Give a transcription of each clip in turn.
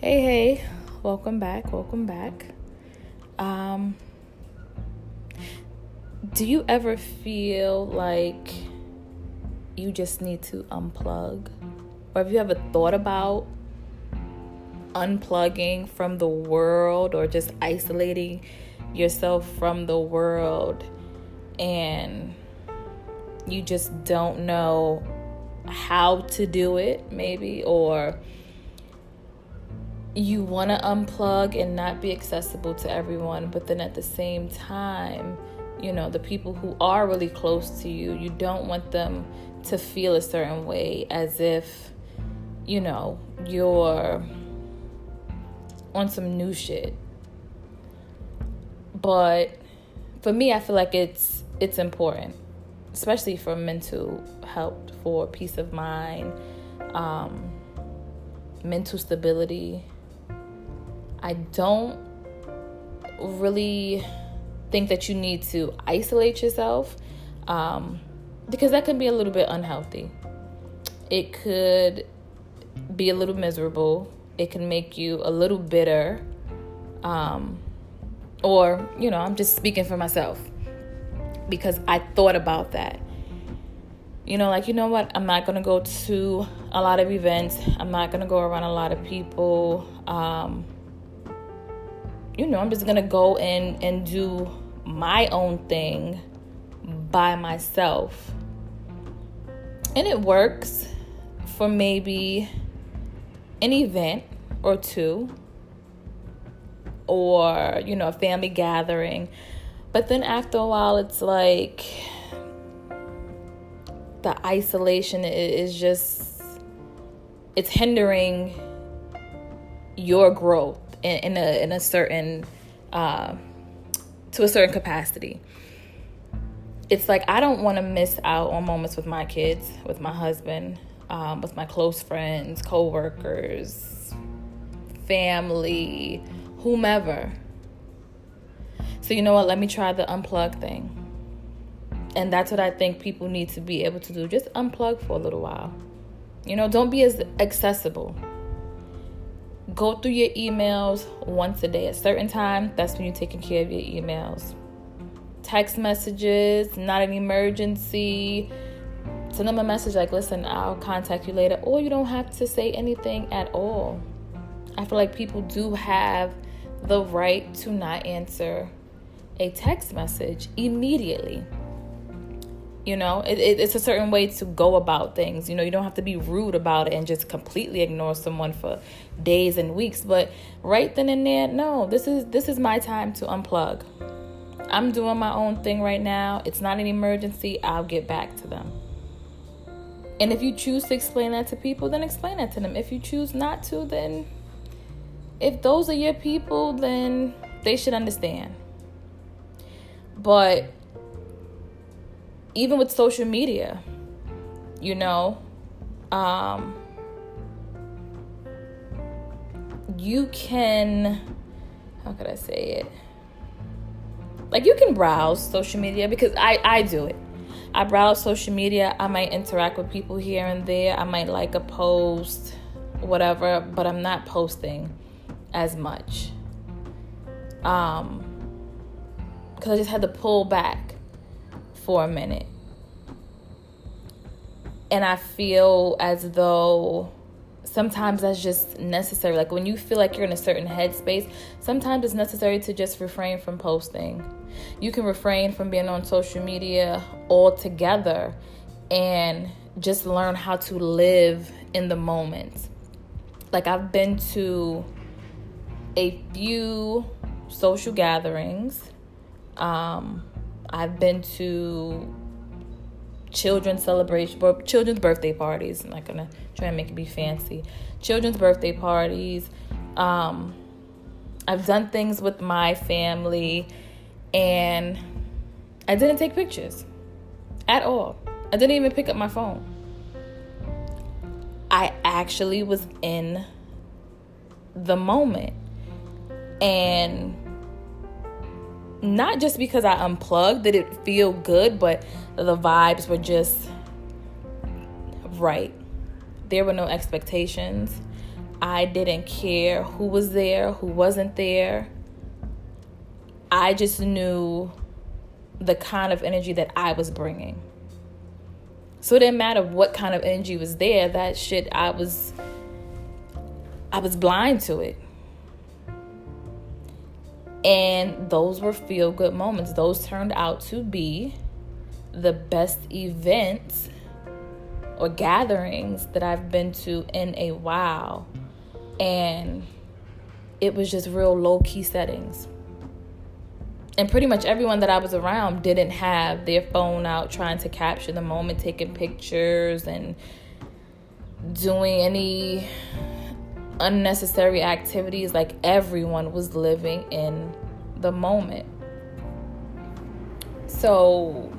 Hey, hey, welcome back, welcome back. Um, do you ever feel like you just need to unplug? Or have you ever thought about unplugging from the world or just isolating yourself from the world and you just don't know how to do it, maybe, or you want to unplug and not be accessible to everyone, but then at the same time, you know, the people who are really close to you, you don't want them to feel a certain way as if, you know, you're on some new shit. But for me, I feel like it's it's important, especially for mental health, for peace of mind, um, mental stability I don't really think that you need to isolate yourself um, because that can be a little bit unhealthy. It could be a little miserable. It can make you a little bitter. Um, or, you know, I'm just speaking for myself because I thought about that. You know, like, you know what? I'm not going to go to a lot of events, I'm not going to go around a lot of people. Um, you know, I'm just gonna go in and do my own thing by myself. And it works for maybe an event or two or, you know, a family gathering. But then after a while, it's like the isolation is just, it's hindering your growth in, in a in a certain uh, to a certain capacity. It's like I don't want to miss out on moments with my kids, with my husband, um, with my close friends, coworkers, family, whomever. So you know what? Let me try the unplug thing. And that's what I think people need to be able to do. Just unplug for a little while. You know, don't be as accessible go through your emails once a day. At certain time that's when you're taking care of your emails. Text messages not an emergency. Send them a message like listen i'll contact you later or you don't have to say anything at all. I feel like people do have the right to not answer a text message immediately you know, it, it, it's a certain way to go about things. You know, you don't have to be rude about it and just completely ignore someone for days and weeks. But right then and there, no, this is this is my time to unplug. I'm doing my own thing right now. It's not an emergency. I'll get back to them. And if you choose to explain that to people, then explain that to them. If you choose not to, then if those are your people, then they should understand. But even with social media, you know, um, you can, how could I say it? Like you can browse social media because I, I do it. I browse social media. I might interact with people here and there. I might like a post, whatever, but I'm not posting as much. Um, because I just had to pull back for a minute. And I feel as though sometimes that's just necessary. Like when you feel like you're in a certain headspace, sometimes it's necessary to just refrain from posting. You can refrain from being on social media altogether and just learn how to live in the moment. Like I've been to a few social gatherings um, I've been to children's celebration, children's birthday parties. I'm not gonna try and make it be fancy. Children's birthday parties. Um, I've done things with my family, and I didn't take pictures at all. I didn't even pick up my phone. I actually was in the moment. And not just because I unplugged did it feel good, but the vibes were just right. There were no expectations. I didn't care who was there, who wasn't there. I just knew the kind of energy that I was bringing. So it didn't matter what kind of energy was there, that shit I was I was blind to it. And those were feel good moments. Those turned out to be the best events or gatherings that I've been to in a while. And it was just real low key settings. And pretty much everyone that I was around didn't have their phone out trying to capture the moment, taking pictures and doing any unnecessary activities. Like everyone was living in the moment. So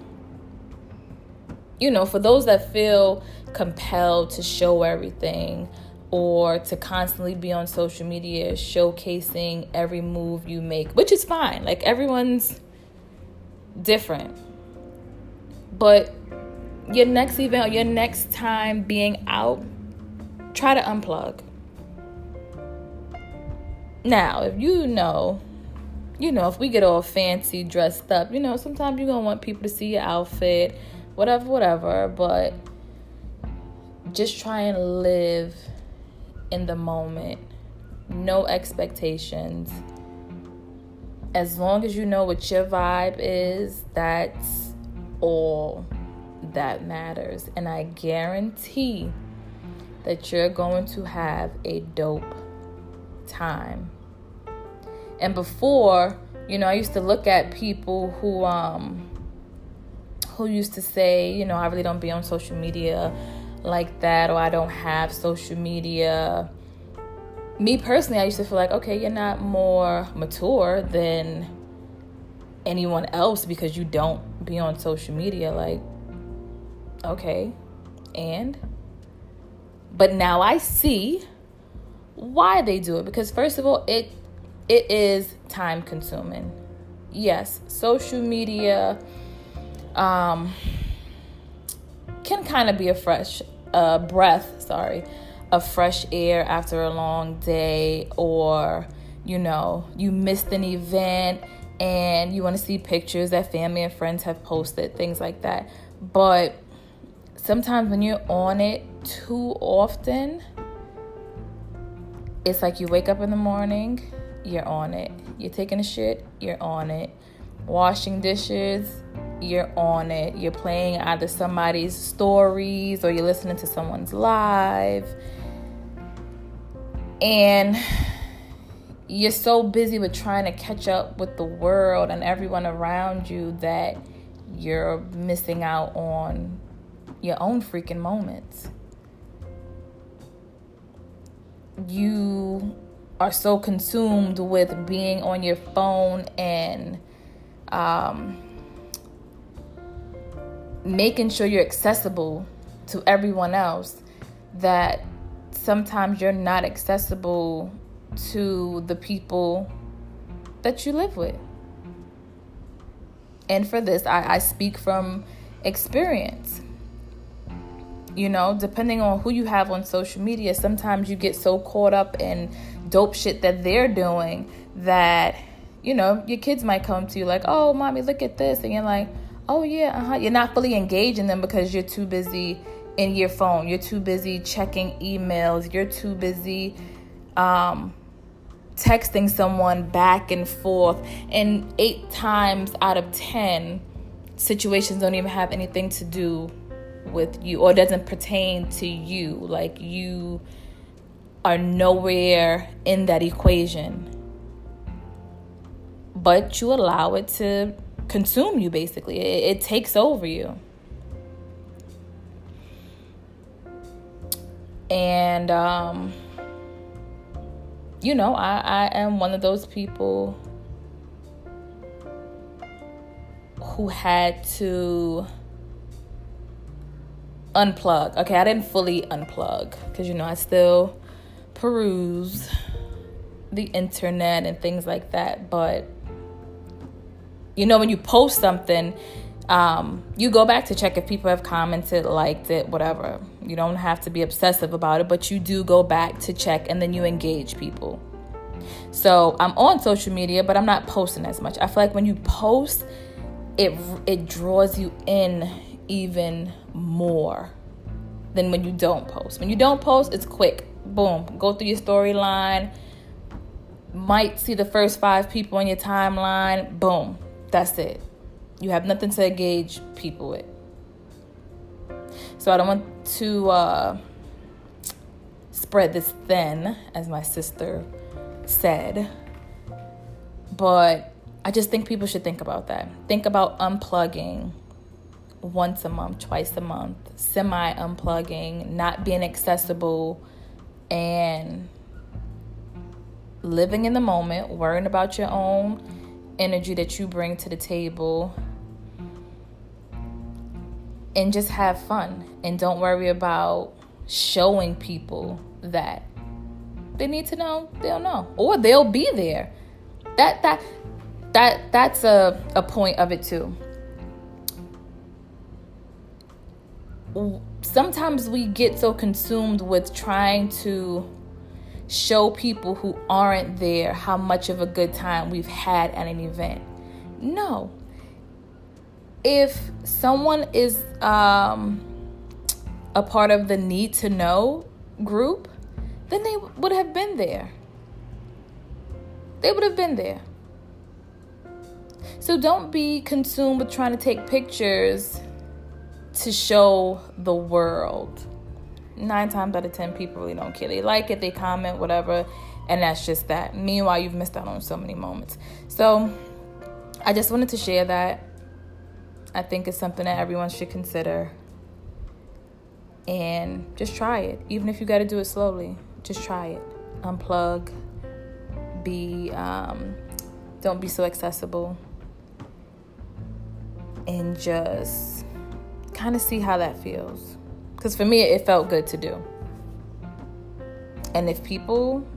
you know, for those that feel compelled to show everything or to constantly be on social media showcasing every move you make, which is fine. Like everyone's different. But your next event, your next time being out, try to unplug. Now, if you know, you know, if we get all fancy dressed up, you know, sometimes you're to want people to see your outfit whatever, whatever. But just try and live in the moment. No expectations. As long as you know what your vibe is, that's all that matters. And I guarantee that you're going to have a dope time. And before, you know, I used to look at people who um who used to say, you know, I really don't be on social media like that, or I don't have social media. Me personally, I used to feel like, okay, you're not more mature than anyone else because you don't be on social media. Like, okay, and? But now I see why they do it because first of all, it it is time consuming. Yes, social media um, can kind of be a fresh uh, breath, sorry, of fresh air after a long day, or you know, you missed an event and you want to see pictures that family and friends have posted, things like that. But sometimes when you're on it too often, it's like you wake up in the morning, you're on it. You're taking a shit, you're on it. Washing dishes, you're on it. You're playing either somebody's stories or you're listening to someone's live. And you're so busy with trying to catch up with the world and everyone around you that you're missing out on your own freaking moments. You are so consumed with being on your phone and um, making sure you're accessible to everyone else that sometimes you're not accessible to the people that you live with. And for this, I, I speak from experience. You know, depending on who you have on social media, sometimes you get so caught up in dope shit that they're doing that, you know, your kids might come to you like, oh, mommy, look at this. And you're like, oh yeah, uh-huh. You're not fully engaging them because you're too busy in your phone. You're too busy checking emails. You're too busy um, texting someone back and forth. And eight times out of ten, situations don't even have anything to do with you or doesn't pertain to you. Like you are nowhere in that equation. But you allow it to consume you basically. It, it takes over you. And um you know, I, I am one of those people who had to unplug. Okay, I didn't fully unplug because you know I still peruse the internet and things like that, but you know when you post something Um, you go back to check if people have commented, liked it, whatever. You don't have to be obsessive about it, but you do go back to check and then you engage people. So I'm on social media, but I'm not posting as much. I feel like when you post, it it draws you in even more than when you don't post. When you don't post, it's quick. Boom, go through your storyline. Might see the first five people on your timeline. Boom, that's it. You have nothing to engage people with. So I don't want to uh, spread this thin, as my sister said. But I just think people should think about that. Think about unplugging once a month, twice a month, semi unplugging, not being accessible, and living in the moment, worrying about your own energy that you bring to the table, and just have fun. And don't worry about showing people that they need to know, they'll know. Or they'll be there. That that that that's a, a point of it too. Sometimes we get so consumed with trying to show people who aren't there how much of a good time we've had at an event. No. If someone is um, a part of the need to know group, then they would have been there. They would have been there. So don't be consumed with trying to take pictures to show the world. Nine times out of ten, people really don't care. They like it, they comment, whatever, and that's just that. Meanwhile, you've missed out on so many moments. So I just wanted to share that. I think it's something that everyone should consider. And just try it, even if you got to do it slowly. Just try it. Unplug. Be um, don't be so accessible. And just kind of see how that feels. Because for me, it felt good to do. And if people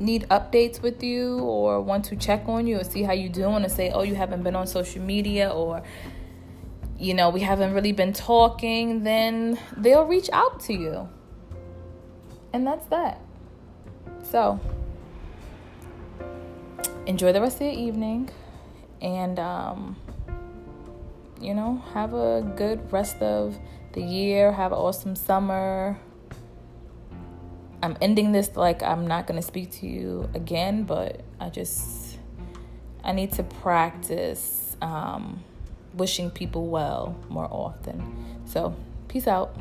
need updates with you or want to check on you or see how you doing and say, oh, you haven't been on social media or you know, we haven't really been talking, then they'll reach out to you. And that's that. So, enjoy the rest of your evening and, um, you know, have a good rest of the year. Have an awesome summer. I'm ending this like I'm not going to speak to you again, but I just, I need to practice um, wishing people well more often. So, peace out.